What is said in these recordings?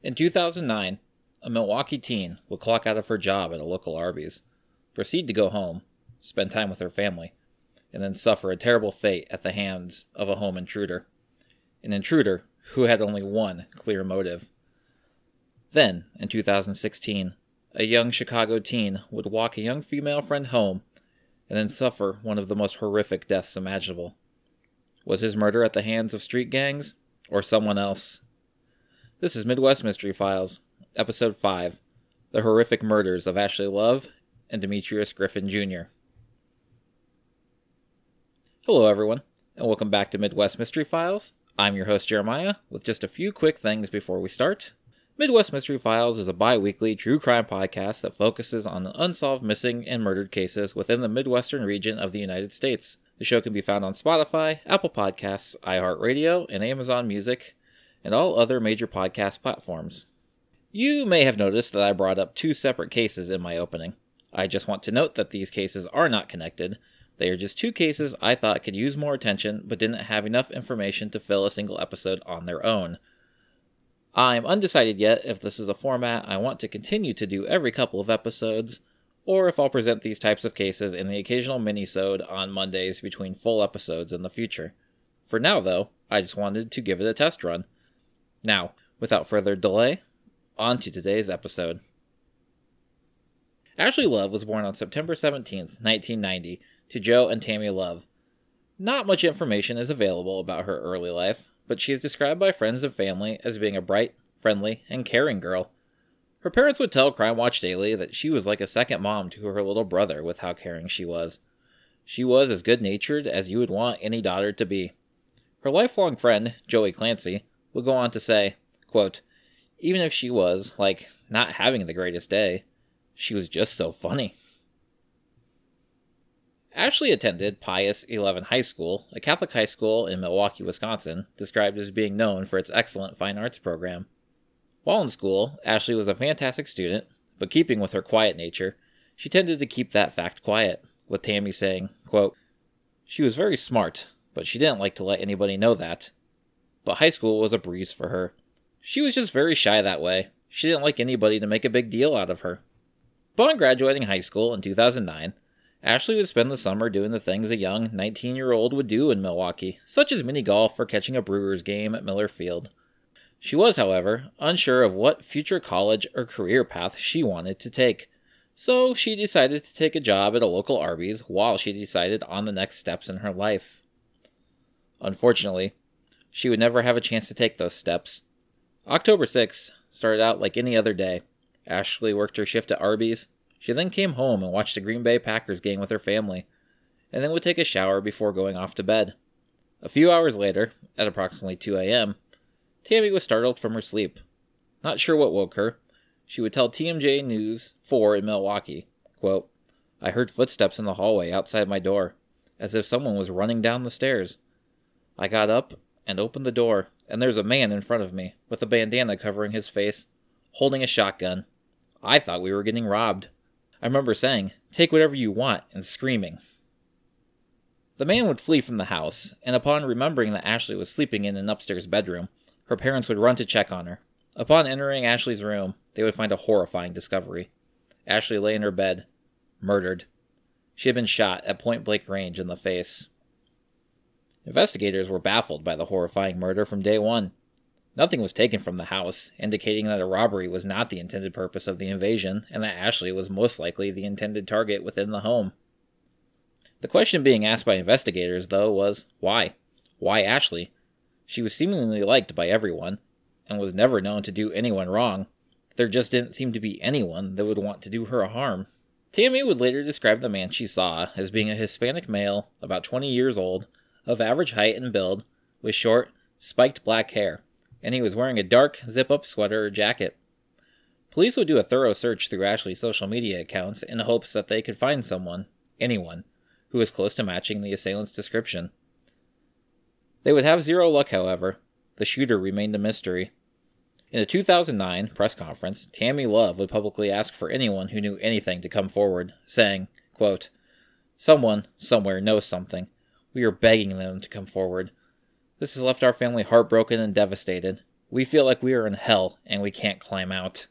In 2009, a Milwaukee teen would clock out of her job at a local Arby's, proceed to go home, spend time with her family, and then suffer a terrible fate at the hands of a home intruder. An intruder who had only one clear motive. Then, in 2016, a young Chicago teen would walk a young female friend home and then suffer one of the most horrific deaths imaginable. Was his murder at the hands of street gangs or someone else? This is Midwest Mystery Files, Episode 5 The Horrific Murders of Ashley Love and Demetrius Griffin Jr. Hello, everyone, and welcome back to Midwest Mystery Files. I'm your host, Jeremiah, with just a few quick things before we start. Midwest Mystery Files is a bi weekly true crime podcast that focuses on unsolved missing and murdered cases within the Midwestern region of the United States. The show can be found on Spotify, Apple Podcasts, iHeartRadio, and Amazon Music, and all other major podcast platforms. You may have noticed that I brought up two separate cases in my opening. I just want to note that these cases are not connected. They are just two cases I thought could use more attention but didn't have enough information to fill a single episode on their own. I'm undecided yet if this is a format I want to continue to do every couple of episodes, or if I'll present these types of cases in the occasional mini-sode on Mondays between full episodes in the future. For now, though, I just wanted to give it a test run. Now, without further delay, on to today's episode. Ashley Love was born on September 17, 1990, to Joe and Tammy Love. Not much information is available about her early life, but she is described by friends and family as being a bright, friendly, and caring girl. Her parents would tell Crime Watch Daily that she was like a second mom to her little brother with how caring she was. She was as good natured as you would want any daughter to be. Her lifelong friend, Joey Clancy, would go on to say, quote, Even if she was, like, not having the greatest day, she was just so funny. Ashley attended Pius 11 High School, a Catholic high school in Milwaukee, Wisconsin, described as being known for its excellent fine arts program. While in school, Ashley was a fantastic student, but keeping with her quiet nature, she tended to keep that fact quiet, with Tammy saying, quote, She was very smart, but she didn't like to let anybody know that. But high school was a breeze for her. She was just very shy that way. She didn't like anybody to make a big deal out of her. Upon graduating high school in 2009, Ashley would spend the summer doing the things a young 19 year old would do in Milwaukee, such as mini golf or catching a Brewers game at Miller Field. She was, however, unsure of what future college or career path she wanted to take, so she decided to take a job at a local Arby's while she decided on the next steps in her life. Unfortunately, she would never have a chance to take those steps. October 6th started out like any other day. Ashley worked her shift at Arby's, she then came home and watched the Green Bay Packers game with her family, and then would take a shower before going off to bed. A few hours later, at approximately 2 a.m., Tammy was startled from her sleep. Not sure what woke her, she would tell TMJ News 4 in Milwaukee, quote, I heard footsteps in the hallway outside my door, as if someone was running down the stairs. I got up and opened the door, and there's a man in front of me, with a bandana covering his face, holding a shotgun. I thought we were getting robbed. I remember saying, Take whatever you want, and screaming. The man would flee from the house, and upon remembering that Ashley was sleeping in an upstairs bedroom, her parents would run to check on her. Upon entering Ashley's room, they would find a horrifying discovery. Ashley lay in her bed, murdered. She had been shot at point blank range in the face. Investigators were baffled by the horrifying murder from day one. Nothing was taken from the house, indicating that a robbery was not the intended purpose of the invasion, and that Ashley was most likely the intended target within the home. The question being asked by investigators, though, was why? Why Ashley? She was seemingly liked by everyone, and was never known to do anyone wrong. There just didn't seem to be anyone that would want to do her a harm. Tammy would later describe the man she saw as being a Hispanic male, about 20 years old, of average height and build, with short, spiked black hair and he was wearing a dark zip up sweater or jacket. Police would do a thorough search through Ashley's social media accounts in hopes that they could find someone, anyone, who was close to matching the assailant's description. They would have zero luck, however. The shooter remained a mystery. In a 2009 press conference, Tammy Love would publicly ask for anyone who knew anything to come forward, saying, quote, Someone, somewhere, knows something. We are begging them to come forward. This has left our family heartbroken and devastated. We feel like we are in hell and we can't climb out.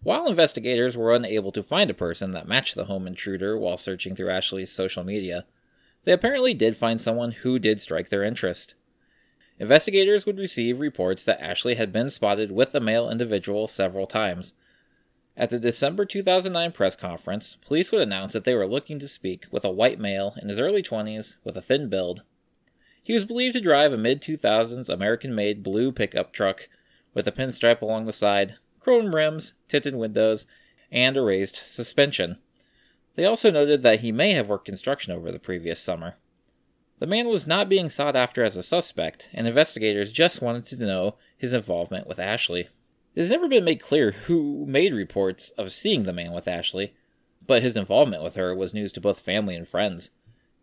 While investigators were unable to find a person that matched the home intruder while searching through Ashley's social media, they apparently did find someone who did strike their interest. Investigators would receive reports that Ashley had been spotted with the male individual several times. At the December 2009 press conference, police would announce that they were looking to speak with a white male in his early 20s with a thin build. He was believed to drive a mid 2000s American made blue pickup truck with a pinstripe along the side, chrome rims, tinted windows, and a raised suspension. They also noted that he may have worked construction over the previous summer. The man was not being sought after as a suspect, and investigators just wanted to know his involvement with Ashley. It has never been made clear who made reports of seeing the man with Ashley, but his involvement with her was news to both family and friends.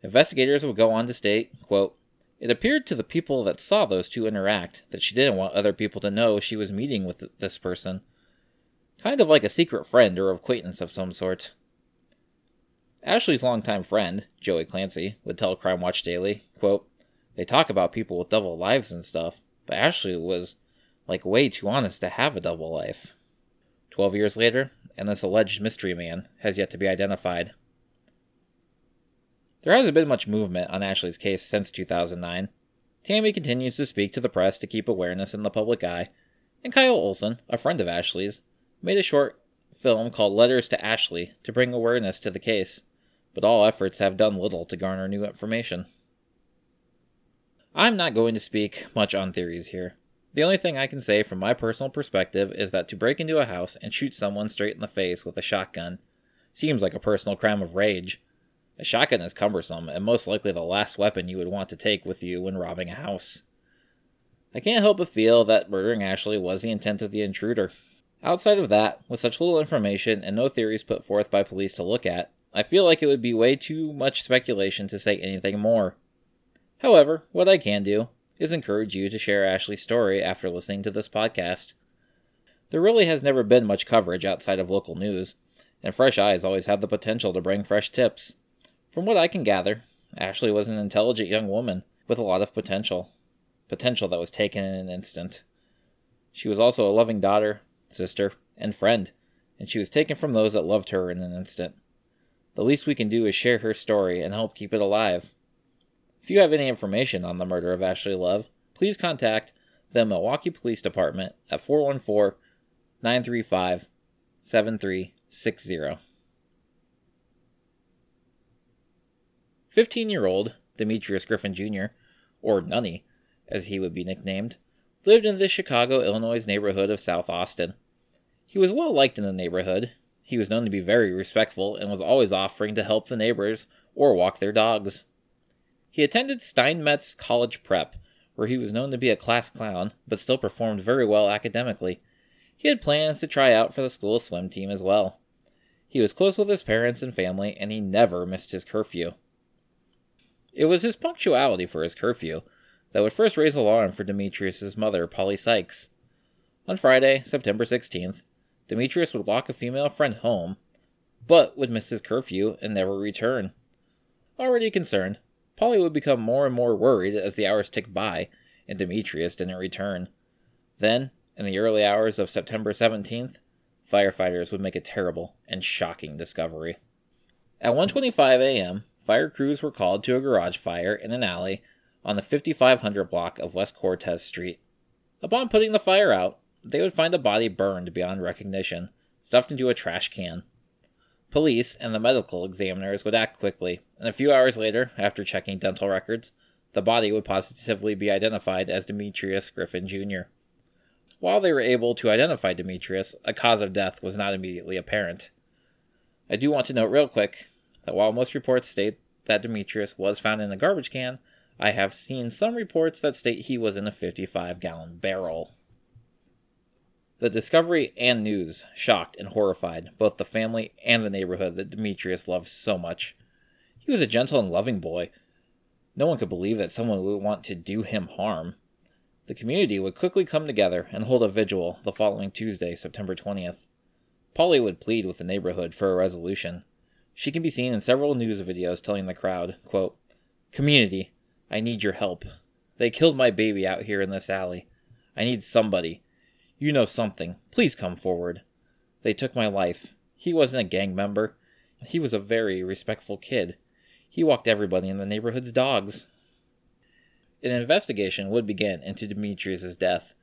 Investigators would go on to state, quote, It appeared to the people that saw those two interact that she didn't want other people to know she was meeting with this person kind of like a secret friend or acquaintance of some sort. Ashley's longtime friend, Joey Clancy, would tell Crime Watch Daily, quote, They talk about people with double lives and stuff, but Ashley was, like, way too honest to have a double life. Twelve years later, and this alleged mystery man has yet to be identified. There hasn't been much movement on Ashley's case since 2009. Tammy continues to speak to the press to keep awareness in the public eye, and Kyle Olson, a friend of Ashley's, made a short film called Letters to Ashley to bring awareness to the case, but all efforts have done little to garner new information. I'm not going to speak much on theories here. The only thing I can say from my personal perspective is that to break into a house and shoot someone straight in the face with a shotgun seems like a personal crime of rage. A shotgun is cumbersome and most likely the last weapon you would want to take with you when robbing a house. I can't help but feel that murdering Ashley was the intent of the intruder. Outside of that, with such little information and no theories put forth by police to look at, I feel like it would be way too much speculation to say anything more. However, what I can do is encourage you to share Ashley's story after listening to this podcast. There really has never been much coverage outside of local news, and fresh eyes always have the potential to bring fresh tips. From what I can gather, Ashley was an intelligent young woman with a lot of potential. Potential that was taken in an instant. She was also a loving daughter sister, and friend, and she was taken from those that loved her in an instant. The least we can do is share her story and help keep it alive. If you have any information on the murder of Ashley Love, please contact the Milwaukee Police Department at 414 935 7360. 15 year old Demetrius Griffin Jr., or Nunny, as he would be nicknamed, lived in the Chicago, Illinois neighborhood of South Austin. He was well liked in the neighborhood. He was known to be very respectful and was always offering to help the neighbors or walk their dogs. He attended Steinmetz College Prep, where he was known to be a class clown, but still performed very well academically. He had plans to try out for the school swim team as well. He was close with his parents and family, and he never missed his curfew. It was his punctuality for his curfew that would first raise alarm for Demetrius's mother, Polly Sykes. On Friday, September 16th, Demetrius would walk a female friend home, but would miss his curfew and never return. Already concerned, Polly would become more and more worried as the hours ticked by and Demetrius didn't return. Then, in the early hours of September 17th, firefighters would make a terrible and shocking discovery. At 1:25 a.m., fire crews were called to a garage fire in an alley on the 5500 block of West Cortez Street. Upon putting the fire out, they would find a body burned beyond recognition, stuffed into a trash can. Police and the medical examiners would act quickly, and a few hours later, after checking dental records, the body would positively be identified as Demetrius Griffin Jr. While they were able to identify Demetrius, a cause of death was not immediately apparent. I do want to note real quick that while most reports state that Demetrius was found in a garbage can, I have seen some reports that state he was in a 55 gallon barrel. The discovery and news shocked and horrified both the family and the neighborhood that Demetrius loved so much. He was a gentle and loving boy. No one could believe that someone would want to do him harm. The community would quickly come together and hold a vigil the following Tuesday, September 20th. Polly would plead with the neighborhood for a resolution. She can be seen in several news videos telling the crowd, quote, Community, I need your help. They killed my baby out here in this alley. I need somebody. You know something. Please come forward. They took my life. He wasn't a gang member. He was a very respectful kid. He walked everybody in the neighborhood's dogs. An investigation would begin into Demetrius's death,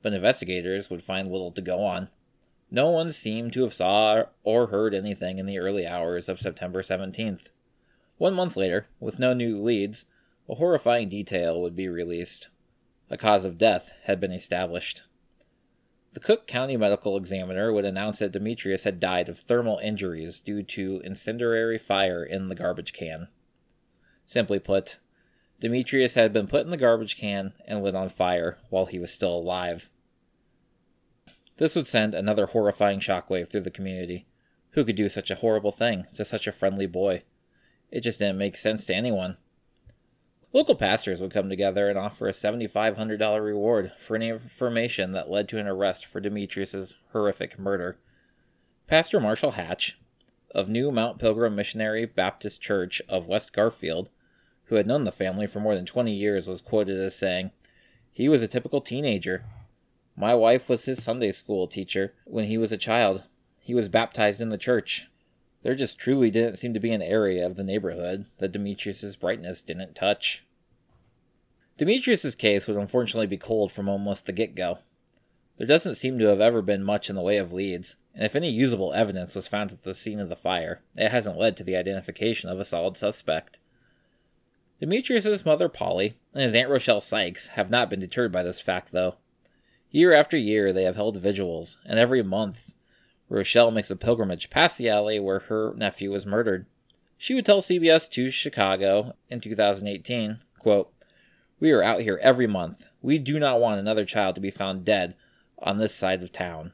but investigators would find little to go on. No one seemed to have saw or heard anything in the early hours of September 17th. One month later, with no new leads, a horrifying detail would be released. A cause of death had been established. The Cook County Medical Examiner would announce that Demetrius had died of thermal injuries due to incendiary fire in the garbage can. Simply put, Demetrius had been put in the garbage can and lit on fire while he was still alive. This would send another horrifying shockwave through the community. Who could do such a horrible thing to such a friendly boy? It just didn't make sense to anyone. Local pastors would come together and offer a $7,500 reward for any information that led to an arrest for Demetrius's horrific murder. Pastor Marshall Hatch of New Mount Pilgrim Missionary Baptist Church of West Garfield, who had known the family for more than 20 years, was quoted as saying, He was a typical teenager. My wife was his Sunday school teacher when he was a child. He was baptized in the church. There just truly didn't seem to be an area of the neighborhood that Demetrius's brightness didn't touch. Demetrius's case would unfortunately be cold from almost the get-go. There doesn't seem to have ever been much in the way of leads, and if any usable evidence was found at the scene of the fire, it hasn't led to the identification of a solid suspect. Demetrius's mother Polly and his Aunt Rochelle Sykes have not been deterred by this fact, though. Year after year, they have held vigils, and every month Rochelle makes a pilgrimage past the alley where her nephew was murdered. She would tell CBS 2 Chicago in 2018, quote, We are out here every month. We do not want another child to be found dead on this side of town.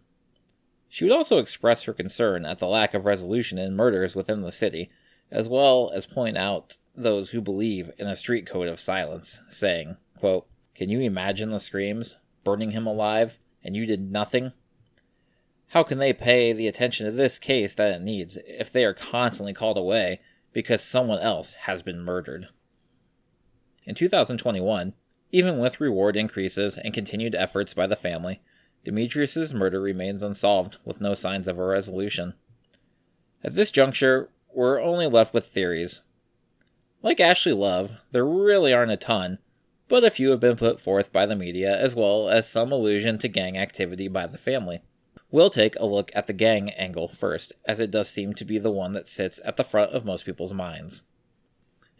She would also express her concern at the lack of resolution in murders within the city, as well as point out those who believe in a street code of silence, saying, quote, Can you imagine the screams? Burning him alive, and you did nothing? How can they pay the attention to this case that it needs if they are constantly called away because someone else has been murdered? In 2021, even with reward increases and continued efforts by the family, Demetrius's murder remains unsolved with no signs of a resolution. At this juncture, we're only left with theories. Like Ashley Love, there really aren't a ton, but a few have been put forth by the media as well as some allusion to gang activity by the family. We'll take a look at the gang angle first, as it does seem to be the one that sits at the front of most people's minds.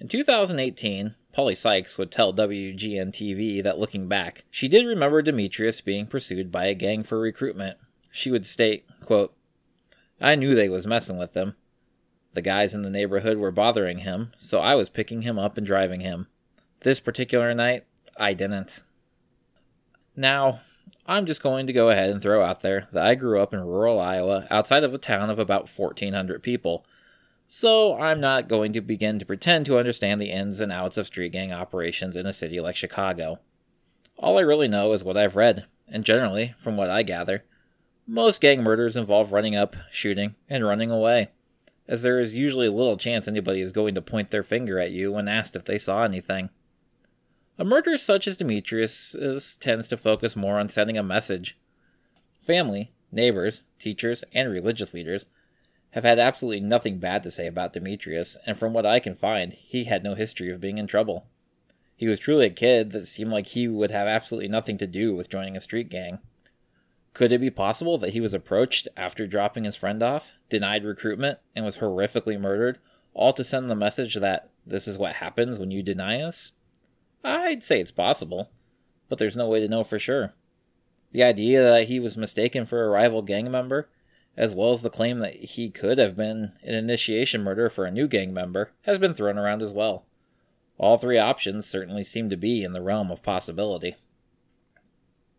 In 2018, Polly Sykes would tell WGN TV that looking back, she did remember Demetrius being pursued by a gang for recruitment. She would state, quote, I knew they was messing with him. The guys in the neighborhood were bothering him, so I was picking him up and driving him. This particular night, I didn't. Now, I'm just going to go ahead and throw out there that I grew up in rural Iowa outside of a town of about 1,400 people. So I'm not going to begin to pretend to understand the ins and outs of street gang operations in a city like Chicago. All I really know is what I've read, and generally, from what I gather, most gang murders involve running up, shooting, and running away, as there is usually little chance anybody is going to point their finger at you when asked if they saw anything. A murder such as Demetrius tends to focus more on sending a message. Family, neighbors, teachers, and religious leaders have had absolutely nothing bad to say about Demetrius, and from what I can find, he had no history of being in trouble. He was truly a kid that seemed like he would have absolutely nothing to do with joining a street gang. Could it be possible that he was approached after dropping his friend off, denied recruitment, and was horrifically murdered, all to send the message that this is what happens when you deny us? I'd say it's possible, but there's no way to know for sure. The idea that he was mistaken for a rival gang member, as well as the claim that he could have been an initiation murder for a new gang member, has been thrown around as well. All three options certainly seem to be in the realm of possibility.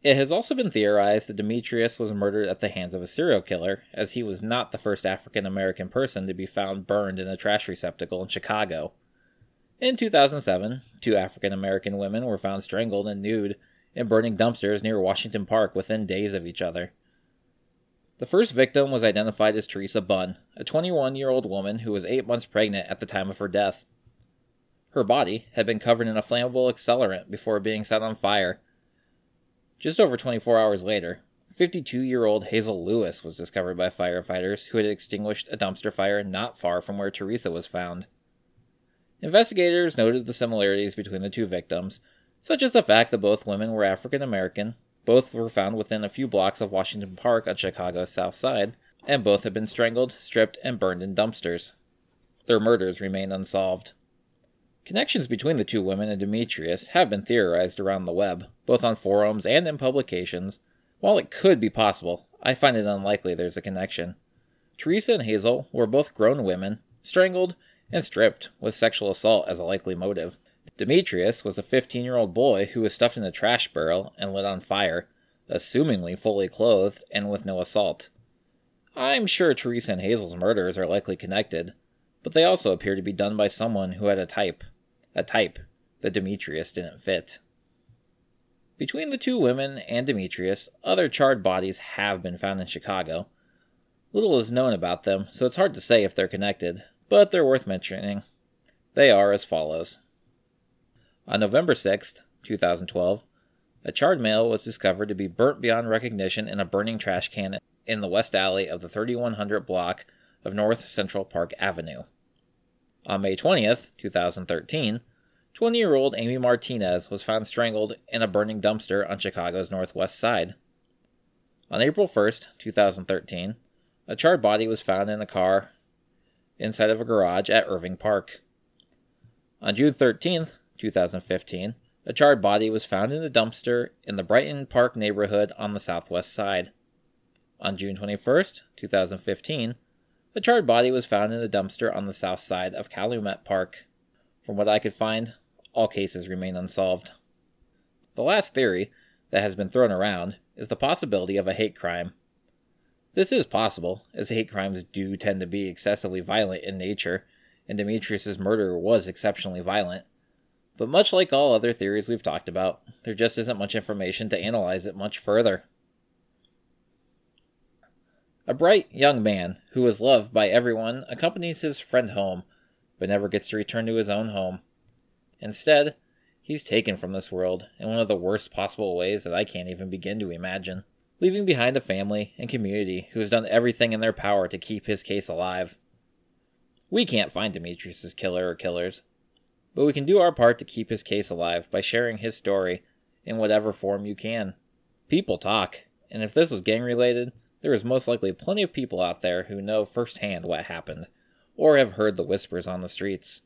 It has also been theorized that Demetrius was murdered at the hands of a serial killer, as he was not the first African American person to be found burned in a trash receptacle in Chicago. In 2007, two African American women were found strangled and nude in burning dumpsters near Washington Park within days of each other. The first victim was identified as Teresa Bunn, a 21 year old woman who was eight months pregnant at the time of her death. Her body had been covered in a flammable accelerant before being set on fire. Just over 24 hours later, 52 year old Hazel Lewis was discovered by firefighters who had extinguished a dumpster fire not far from where Teresa was found. Investigators noted the similarities between the two victims, such as the fact that both women were African American, both were found within a few blocks of Washington Park on Chicago's south side, and both had been strangled, stripped, and burned in dumpsters. Their murders remain unsolved. Connections between the two women and Demetrius have been theorized around the web, both on forums and in publications. While it could be possible, I find it unlikely there's a connection. Teresa and Hazel were both grown women, strangled, and stripped, with sexual assault as a likely motive. Demetrius was a 15 year old boy who was stuffed in a trash barrel and lit on fire, assumingly fully clothed and with no assault. I'm sure Teresa and Hazel's murders are likely connected, but they also appear to be done by someone who had a type. A type that Demetrius didn't fit. Between the two women and Demetrius, other charred bodies have been found in Chicago. Little is known about them, so it's hard to say if they're connected, but they're worth mentioning. They are as follows. On November 6, 2012, a charred male was discovered to be burnt beyond recognition in a burning trash can in the west alley of the 3100 block of North Central Park Avenue. On May 20th, 2013, 20 year old Amy Martinez was found strangled in a burning dumpster on Chicago's northwest side. On April 1st, 2013, a charred body was found in a car inside of a garage at Irving Park. On June 13th, 2015, a charred body was found in a dumpster in the Brighton Park neighborhood on the southwest side. On June 21, 2015, a charred body was found in a dumpster on the south side of Calumet Park. From what I could find, all cases remain unsolved. The last theory that has been thrown around is the possibility of a hate crime. This is possible, as hate crimes do tend to be excessively violent in nature, and Demetrius's murder was exceptionally violent. But much like all other theories we've talked about, there just isn't much information to analyze it much further. A bright young man who is loved by everyone accompanies his friend home, but never gets to return to his own home. Instead, he's taken from this world in one of the worst possible ways that I can't even begin to imagine, leaving behind a family and community who has done everything in their power to keep his case alive. We can't find Demetrius's killer or killers, but we can do our part to keep his case alive by sharing his story in whatever form you can. People talk, and if this was gang related, there is most likely plenty of people out there who know firsthand what happened, or have heard the whispers on the streets.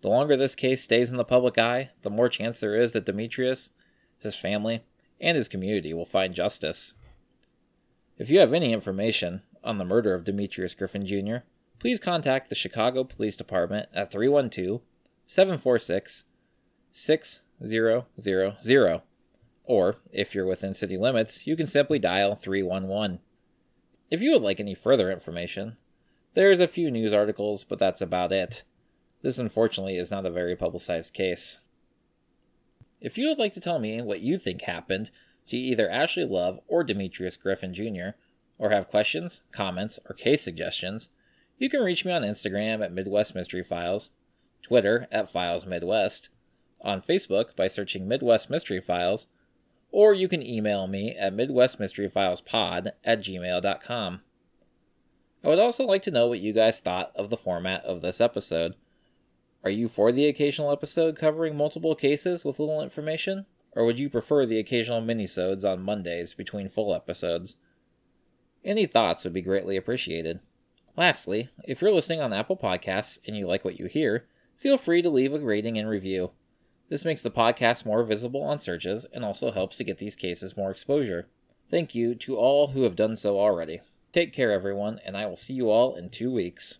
The longer this case stays in the public eye, the more chance there is that Demetrius, his family, and his community will find justice. If you have any information on the murder of Demetrius Griffin Jr., please contact the Chicago Police Department at 312 746 6000. Or, if you're within city limits, you can simply dial 311. If you would like any further information, there's a few news articles, but that's about it. This unfortunately is not a very publicized case. If you would like to tell me what you think happened to either Ashley Love or Demetrius Griffin Jr., or have questions, comments, or case suggestions, you can reach me on Instagram at Midwest Mystery Files, Twitter at Files Midwest, on Facebook by searching Midwest Mystery Files, or you can email me at midwestmysteryfilespod at gmail.com. I would also like to know what you guys thought of the format of this episode. Are you for the occasional episode covering multiple cases with little information? Or would you prefer the occasional minisodes on Mondays between full episodes? Any thoughts would be greatly appreciated. Lastly, if you're listening on Apple Podcasts and you like what you hear, feel free to leave a rating and review. This makes the podcast more visible on searches and also helps to get these cases more exposure. Thank you to all who have done so already. Take care, everyone, and I will see you all in two weeks.